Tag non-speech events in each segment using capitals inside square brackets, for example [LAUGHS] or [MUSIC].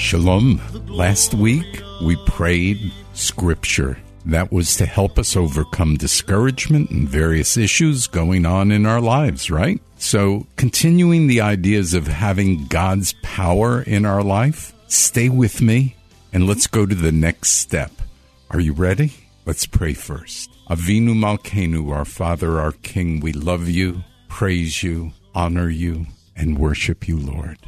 Shalom. Last week we prayed scripture. That was to help us overcome discouragement and various issues going on in our lives, right? So, continuing the ideas of having God's power in our life, stay with me and let's go to the next step. Are you ready? Let's pray first. Avinu Malkenu, our Father, our King, we love you, praise you, honor you, and worship you, Lord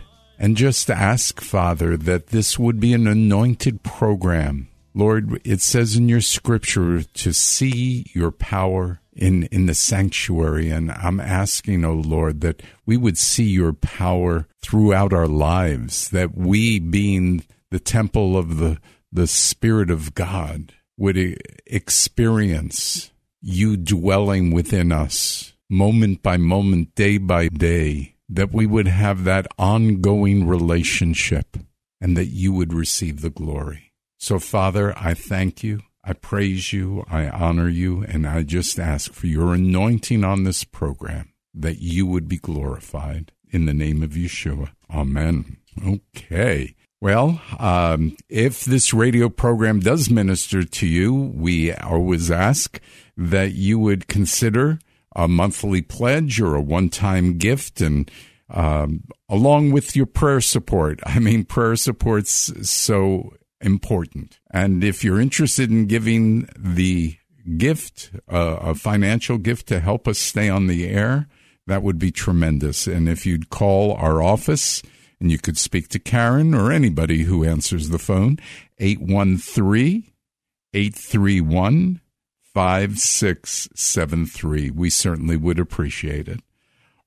and just ask, Father, that this would be an anointed program. Lord, it says in your scripture to see your power in, in the sanctuary. And I'm asking, oh Lord, that we would see your power throughout our lives, that we being the temple of the, the Spirit of God would experience you dwelling within us moment by moment, day by day that we would have that ongoing relationship and that you would receive the glory. So, Father, I thank you. I praise you. I honor you. And I just ask for your anointing on this program that you would be glorified in the name of Yeshua. Amen. Okay. Well, um, if this radio program does minister to you, we always ask that you would consider a monthly pledge or a one time gift and um, along with your prayer support. I mean, prayer support's so important. And if you're interested in giving the gift, uh, a financial gift to help us stay on the air, that would be tremendous. And if you'd call our office and you could speak to Karen or anybody who answers the phone, 813 831 5673. We certainly would appreciate it.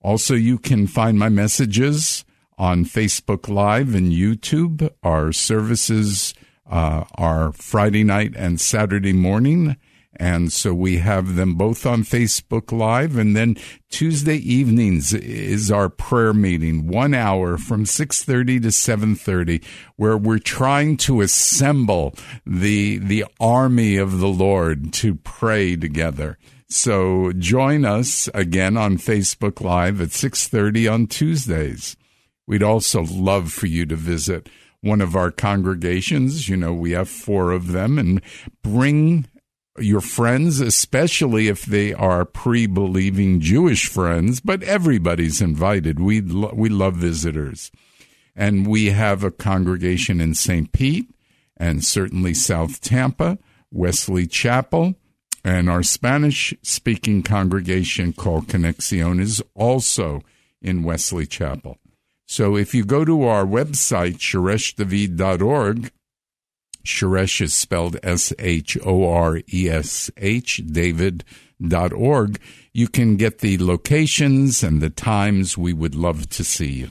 Also, you can find my messages on Facebook Live and YouTube. Our services uh, are Friday night and Saturday morning. And so we have them both on Facebook Live. And then Tuesday evenings is our prayer meeting, one hour from 6.30 to 7.30, where we're trying to assemble the, the army of the Lord to pray together. So join us again on Facebook Live at 6.30 on Tuesdays. We'd also love for you to visit one of our congregations. You know, we have four of them and bring your friends, especially if they are pre-believing Jewish friends, but everybody's invited. We lo- we love visitors. And we have a congregation in St. Pete and certainly South Tampa, Wesley Chapel, and our Spanish speaking congregation called Conexion is also in Wesley Chapel. So if you go to our website, shoreshdavid.org, Shoresh is spelled S H O R E S H, David.org. You can get the locations and the times. We would love to see you.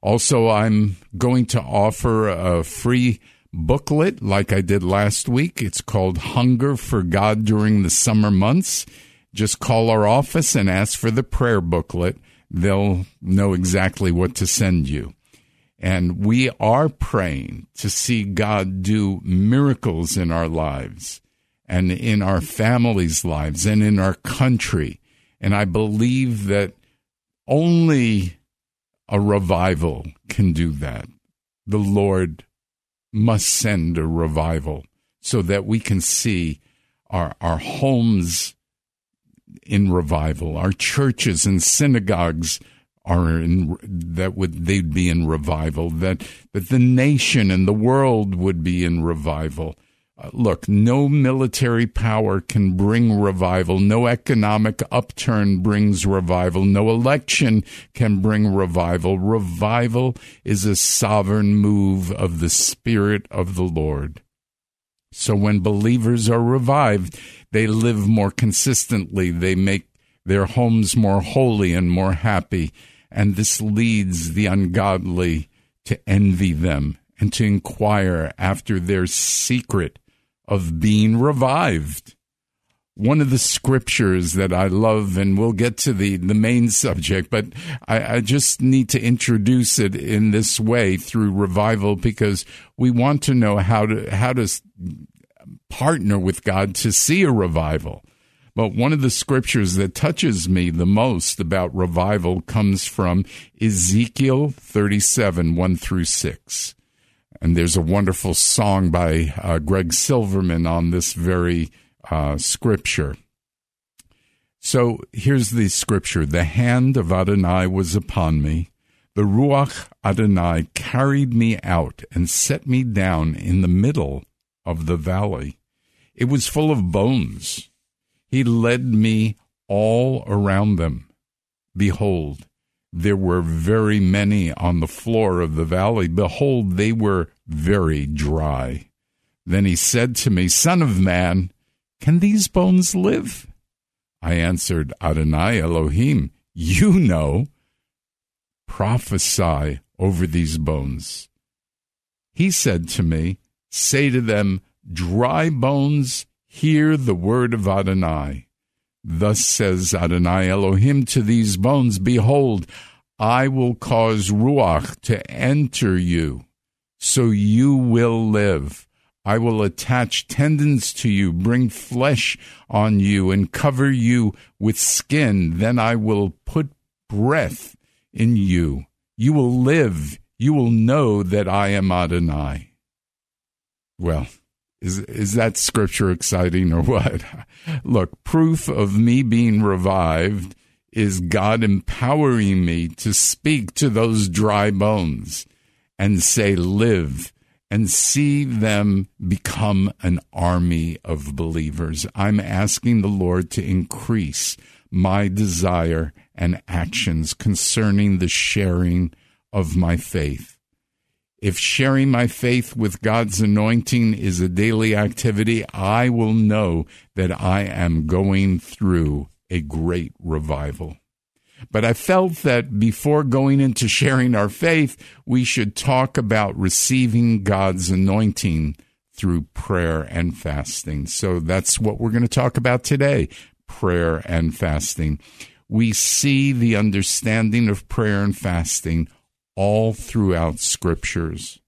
Also, I'm going to offer a free booklet like I did last week. It's called Hunger for God During the Summer Months. Just call our office and ask for the prayer booklet. They'll know exactly what to send you. And we are praying to see God do miracles in our lives and in our families' lives and in our country. And I believe that only a revival can do that. The Lord must send a revival so that we can see our, our homes in revival, our churches and synagogues are in that would they'd be in revival that that the nation and the world would be in revival. Uh, look no military power can bring revival. No economic upturn brings revival. No election can bring revival. Revival is a sovereign move of the spirit of the lord. So when believers are revived they live more consistently. They make their homes more holy and more happy and this leads the ungodly to envy them and to inquire after their secret of being revived. One of the scriptures that I love, and we'll get to the, the main subject, but I, I just need to introduce it in this way through revival because we want to know how to how to partner with God to see a revival. But one of the scriptures that touches me the most about revival comes from Ezekiel 37, 1 through 6. And there's a wonderful song by uh, Greg Silverman on this very uh, scripture. So here's the scripture The hand of Adonai was upon me. The Ruach Adonai carried me out and set me down in the middle of the valley. It was full of bones he led me all around them. Behold, there were very many on the floor of the valley. Behold, they were very dry. Then he said to me, Son of man, can these bones live? I answered, Adonai Elohim, you know. Prophesy over these bones. He said to me, Say to them, Dry bones, Hear the word of Adonai. Thus says Adonai Elohim to these bones Behold, I will cause Ruach to enter you, so you will live. I will attach tendons to you, bring flesh on you, and cover you with skin. Then I will put breath in you. You will live. You will know that I am Adonai. Well, is is that scripture exciting or what? [LAUGHS] Look, proof of me being revived is God empowering me to speak to those dry bones and say live and see them become an army of believers. I'm asking the Lord to increase my desire and actions concerning the sharing of my faith. If sharing my faith with God's anointing is a daily activity, I will know that I am going through a great revival. But I felt that before going into sharing our faith, we should talk about receiving God's anointing through prayer and fasting. So that's what we're going to talk about today prayer and fasting. We see the understanding of prayer and fasting all throughout scriptures.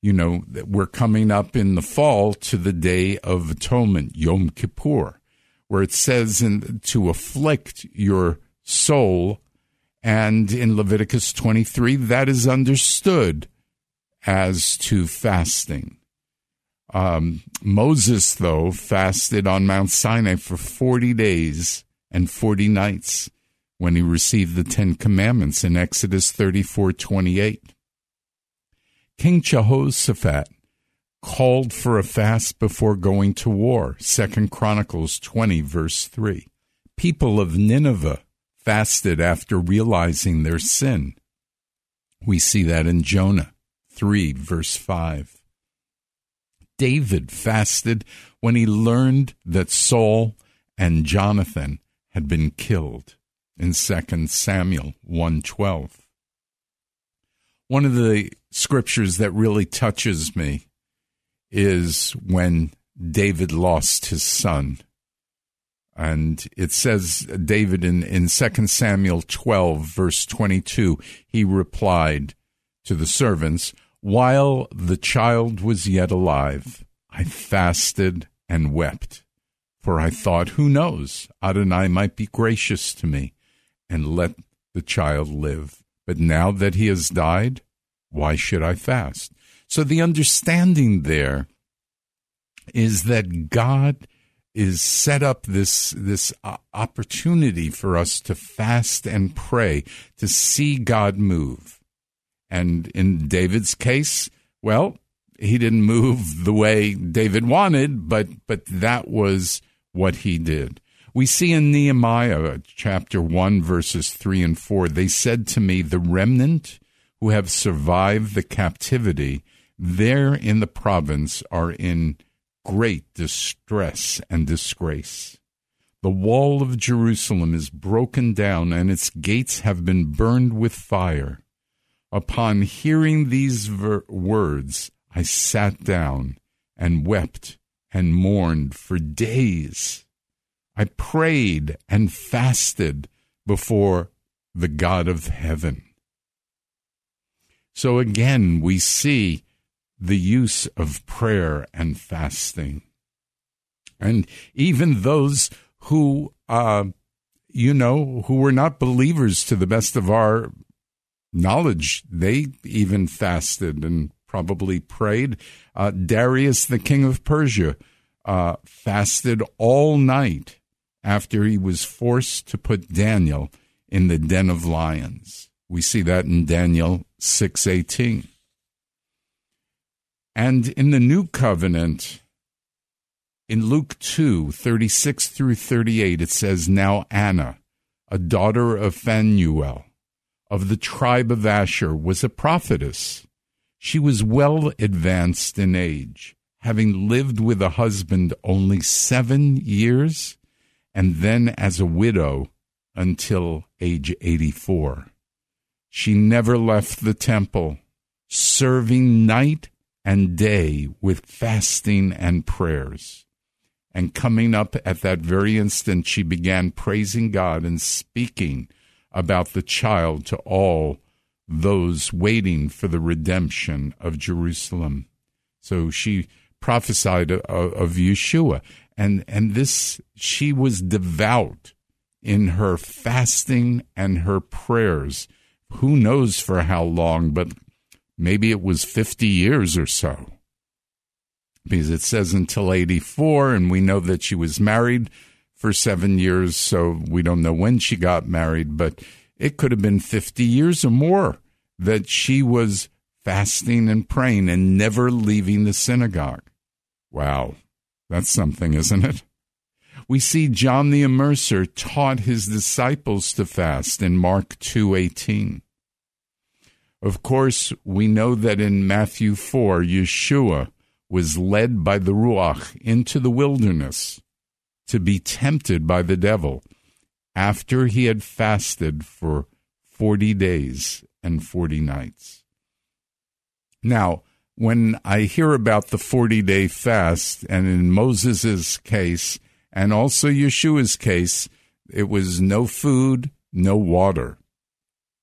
You know, that we're coming up in the fall to the Day of Atonement, Yom Kippur, where it says in, to afflict your soul. And in Leviticus 23, that is understood as to fasting. Um, Moses, though, fasted on Mount Sinai for 40 days and 40 nights when he received the Ten Commandments in Exodus 34 28. King Jehoshaphat called for a fast before going to war, Second Chronicles 20, verse 3. People of Nineveh fasted after realizing their sin. We see that in Jonah 3, verse 5. David fasted when he learned that Saul and Jonathan had been killed in 2 Samuel 1:12. One of the scriptures that really touches me is when David lost his son. And it says David in, in 2 Samuel 12, verse 22, he replied to the servants, While the child was yet alive, I fasted and wept. For I thought, who knows, Adonai might be gracious to me and let the child live. But now that he has died, why should I fast? So the understanding there is that God is set up this this opportunity for us to fast and pray to see God move. And in David's case, well, he didn't move the way David wanted, but but that was what he did. We see in Nehemiah uh, chapter 1 verses 3 and 4 they said to me the remnant who have survived the captivity there in the province are in great distress and disgrace. The wall of Jerusalem is broken down, and its gates have been burned with fire. Upon hearing these ver- words, I sat down and wept and mourned for days. I prayed and fasted before the God of heaven. So again, we see the use of prayer and fasting. And even those who, uh, you know, who were not believers to the best of our knowledge, they even fasted and probably prayed. Uh, Darius, the king of Persia, uh, fasted all night after he was forced to put Daniel in the den of lions. We see that in Daniel 6:18. And in the new covenant, in Luke 2 36 through 38, it says, Now Anna, a daughter of Phanuel, of the tribe of Asher, was a prophetess. She was well advanced in age, having lived with a husband only seven years, and then as a widow until age 84. She never left the temple, serving night and day with fasting and prayers. And coming up at that very instant, she began praising God and speaking about the child to all those waiting for the redemption of Jerusalem. So she prophesied of, Yeshua. And, and this, she was devout in her fasting and her prayers. Who knows for how long, but Maybe it was 50 years or so. Because it says until 84, and we know that she was married for seven years, so we don't know when she got married, but it could have been 50 years or more that she was fasting and praying and never leaving the synagogue. Wow, that's something, isn't it? We see John the Immerser taught his disciples to fast in Mark 2:18. Of course, we know that in Matthew 4, Yeshua was led by the Ruach into the wilderness to be tempted by the devil after he had fasted for 40 days and 40 nights. Now, when I hear about the 40 day fast, and in Moses' case, and also Yeshua's case, it was no food, no water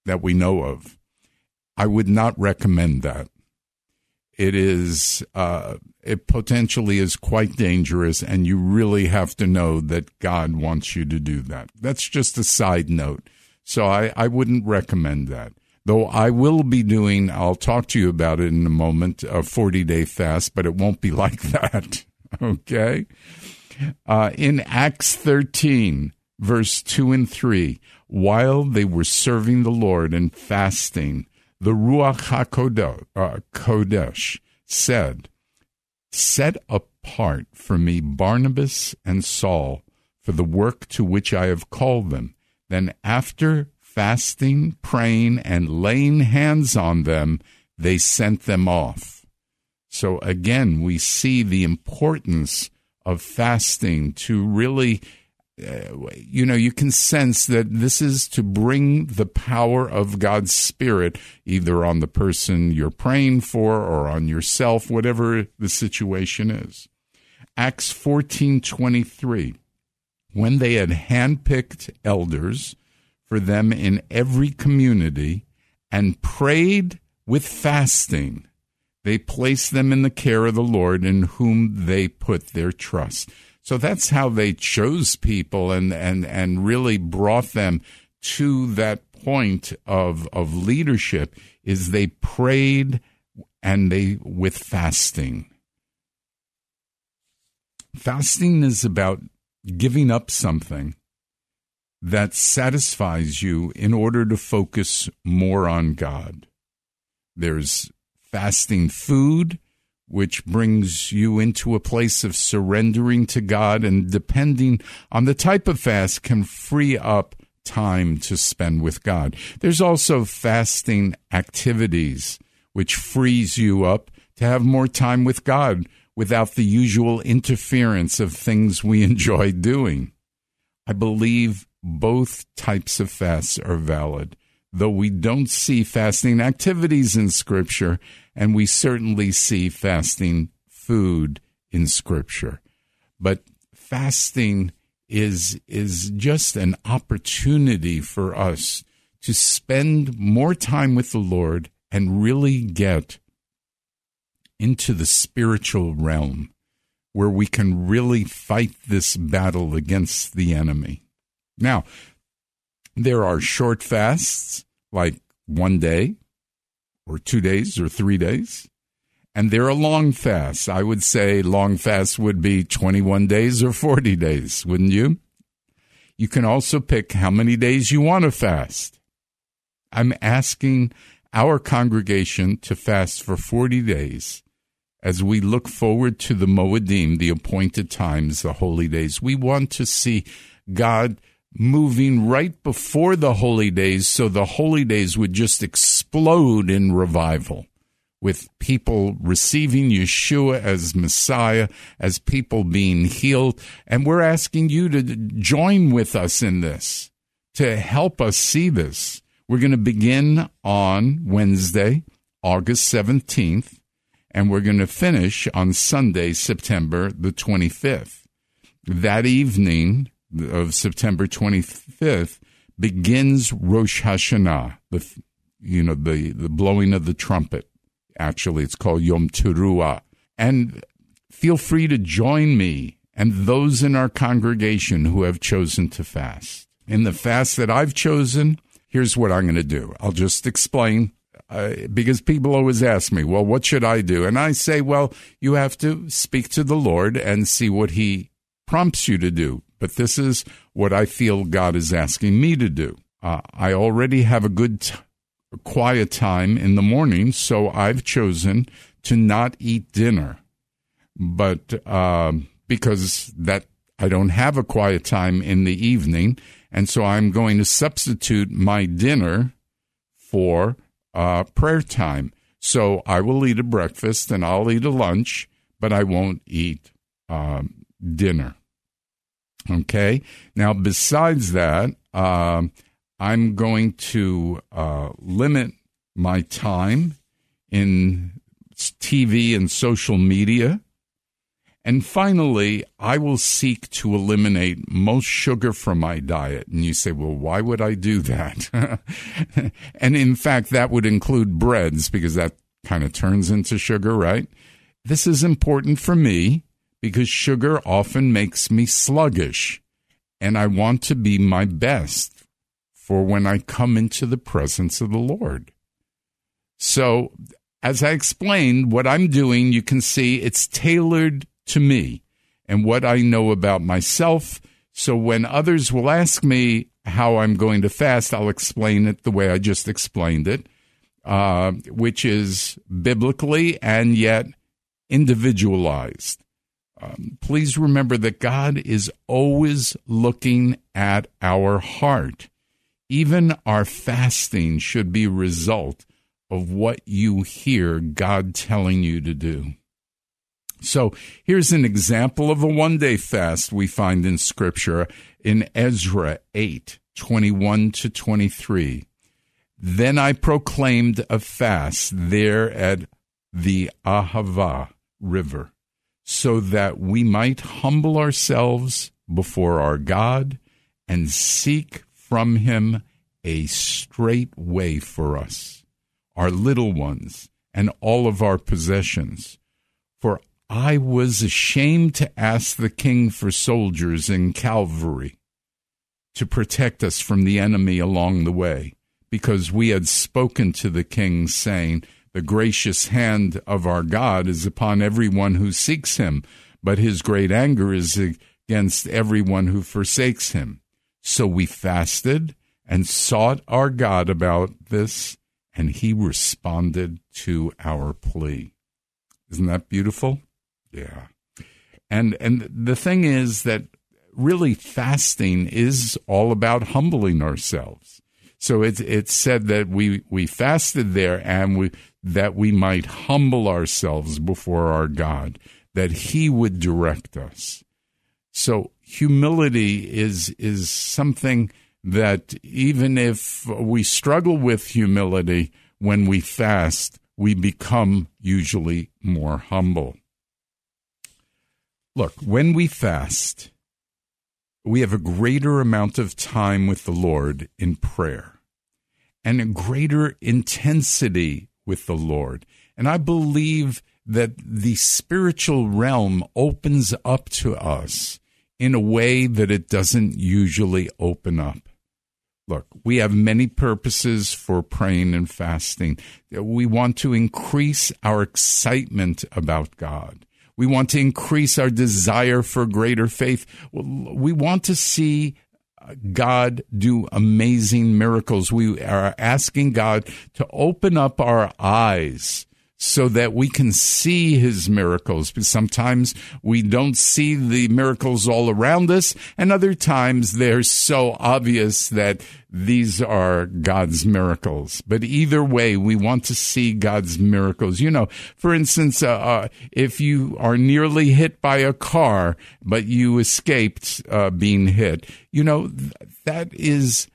that we know of. I would not recommend that. It is, uh, it potentially is quite dangerous, and you really have to know that God wants you to do that. That's just a side note. So I, I wouldn't recommend that. Though I will be doing, I'll talk to you about it in a moment, a 40 day fast, but it won't be [LAUGHS] like that. okay? Uh, in Acts 13, verse 2 and 3, while they were serving the Lord and fasting, the Ruach HaKodesh uh, said, Set apart for me Barnabas and Saul for the work to which I have called them. Then, after fasting, praying, and laying hands on them, they sent them off. So, again, we see the importance of fasting to really uh, you know, you can sense that this is to bring the power of God's Spirit either on the person you're praying for or on yourself, whatever the situation is. Acts 14:23 When they had handpicked elders for them in every community and prayed with fasting, they placed them in the care of the Lord in whom they put their trust. So that's how they chose people and, and, and really brought them to that point of, of leadership is they prayed and they with fasting. Fasting is about giving up something that satisfies you in order to focus more on God. There's fasting food, which brings you into a place of surrendering to God, and depending on the type of fast, can free up time to spend with God. There's also fasting activities, which frees you up to have more time with God without the usual interference of things we [LAUGHS] enjoy doing. I believe both types of fasts are valid, though we don't see fasting activities in Scripture, and we certainly see fasting food in Scripture. But fasting is is just an opportunity for us to spend more time with the Lord and really get into the spiritual realm where we can really fight this battle against the enemy. Now, there are short fasts like one day or two days or three days. And there are long fasts. I would say long fasts would be 21 days or 40 days, wouldn't you? You can also pick how many days you want to fast. I'm asking our congregation to fast for 40 days as we look forward to the Moedim, the appointed times, the holy days. We want to see God moving right before the holy days so the holy days would just explode in revival with people receiving Yeshua as Messiah, as people being healed. And we're asking you to join with us in this, to help us see this. We're going to begin on Wednesday, August 17th and we're going to finish on Sunday, September the 25th. That evening of September 25th begins Rosh Hashanah, the you know the the blowing of the trumpet. Actually, it's called Yom Teruah. And feel free to join me and those in our congregation who have chosen to fast. In the fast that I've chosen, here's what I'm going to do. I'll just explain uh, because people always ask me, well, what should I do? And I say, well, you have to speak to the Lord and see what He prompts you to do. But this is what I feel God is asking me to do. Uh, I already have a good, t- quiet time in the morning, so I've chosen to not eat dinner. But uh, because that I don't have a quiet time in the evening, and so I'm going to substitute my dinner for uh, prayer time. So I will eat a breakfast and I'll eat a lunch, but I won't eat um, dinner. Okay. Now, besides that, um, I'm going to uh, limit my time in TV and social media and finally, I will seek to eliminate most sugar from my diet. And you say, well, why would I do that? [LAUGHS] and in fact, that would include breads because that kind of turns into sugar, right? This is important for me because sugar often makes me sluggish. And I want to be my best for when I come into the presence of the Lord. So, as I explained, what I'm doing, you can see it's tailored to me and what I know about myself. So when others will ask me how I'm going to fast, I'll explain it the way I just explained it, uh, which is biblically and yet individualized. Um, please remember that God is always looking at our heart. Even our fasting should be a result of what you hear God telling you to do. So here's an example of a one day fast we find in Scripture in Ezra 8 21 to 23. Then I proclaimed a fast there at the Ahava River, so that we might humble ourselves before our God and seek from him a straight way for us, our little ones, and all of our possessions. For I was ashamed to ask the king for soldiers in Calvary to protect us from the enemy along the way, because we had spoken to the king, saying, The gracious hand of our God is upon everyone who seeks him, but his great anger is against everyone who forsakes him. So we fasted and sought our God about this, and he responded to our plea. Isn't that beautiful? Yeah. And and the thing is that really fasting is all about humbling ourselves. So it's it's said that we we fasted there and we that we might humble ourselves before our God, that He would direct us. So humility is is something that even if we struggle with humility when we fast, we become usually more humble. Look, when we fast, we have a greater amount of time with the Lord in prayer and a greater intensity with the Lord. And I believe that the spiritual realm opens up to us in a way that it doesn't usually open up. Look, we have many purposes for praying and fasting. We want to increase our excitement about God. We want to increase our desire for greater faith. We want to see God do amazing miracles. We are asking God to open up our eyes so that we can see his miracles. Because sometimes we don't see the miracles all around us, and other times they're so obvious that these are God's miracles. But either way, we want to see God's miracles. You know, for instance, uh, uh, if you are nearly hit by a car, but you escaped uh, being hit, you know, th- that is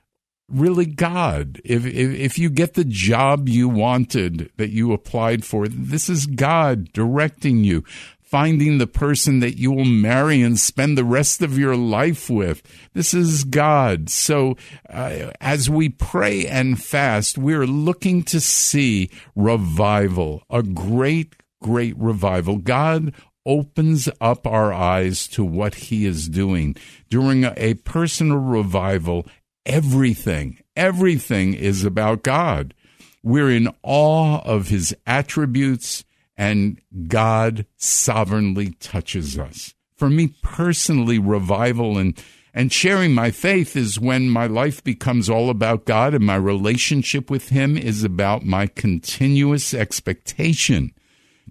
really God. If, if, if you get the job you wanted that you applied for, this is God directing you, finding the person that you will marry and spend the rest of your life with. This is God. So uh, as we pray and fast, we're looking to see revival, a great, great revival. God opens up our eyes to what he is doing. During a personal revival, everything, everything is about God. We're in awe of his attributes, and God sovereignly touches us. For me personally, revival and and sharing my faith is when my life becomes all about God and my relationship with Him is about my continuous expectation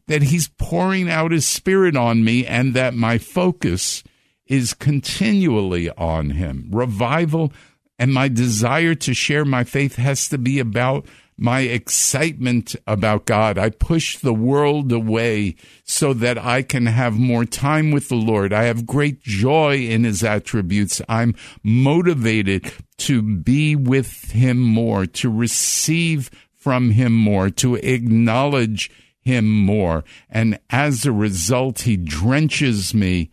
that He's pouring out His Spirit on me and that my focus is continually on Him. Revival and my desire to share my faith has to be about my excitement about God. I push the world away so that I can have more time with the Lord. I have great joy in his attributes. I'm motivated to be with him more, to receive from him more, to acknowledge him more. And as a result, he drenches me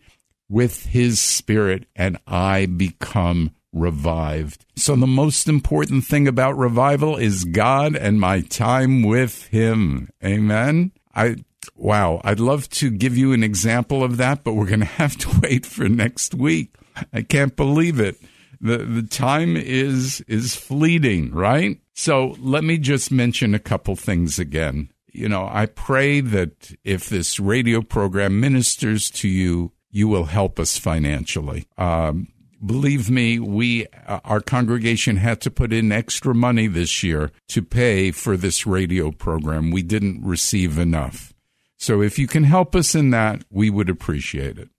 with his spirit and I become revived. So, the most important thing about revival is God and my time with Him. Amen. I, wow, I'd love to give you an example of that, but we're going [LAUGHS] to have to wait for next week. I can't believe it. The, the time is, is fleeting, right? So let me just mention a couple things again. You know, I pray that if this radio program ministers to you, you will help us financially. Um, believe me, we, uh, our congregation had to put in extra money this year to pay for this radio program. We didn't receive enough. So if you can help us in that, we would appreciate it.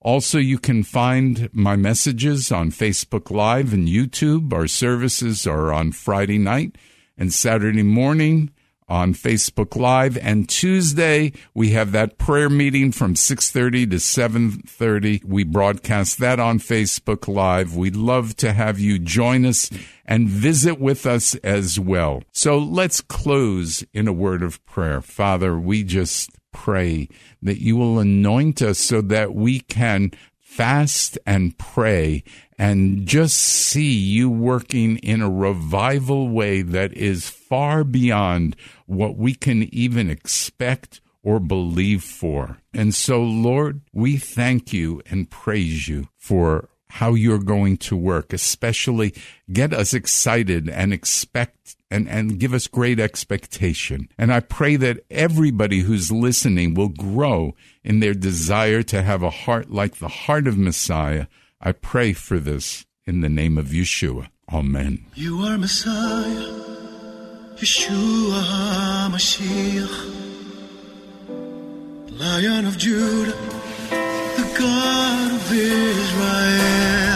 Also, you can find my messages on Facebook Live and YouTube. Our services are on Friday night and Saturday morning on Facebook Live. And Tuesday we have that prayer meeting from 6:30 to 7:30 we broadcast that on Facebook Live. We'd love to have you join us and visit with us as well. So let's close in a word of prayer. Father we just pray that you will anoint us so that we can fast and pray and just see you working in a revival way that is far beyond what we can even expect or believe for. And so, Lord, we thank you and praise you for how you're going to work, especially get us excited and expect and, and give us great expectation. And I pray that everybody who's listening will grow in their desire to have a heart like the heart of Messiah. I pray for this in the name of Yeshua. Amen. You are Messiah, Yeshua HaMashiach, Lion of Judah, the God of Israel.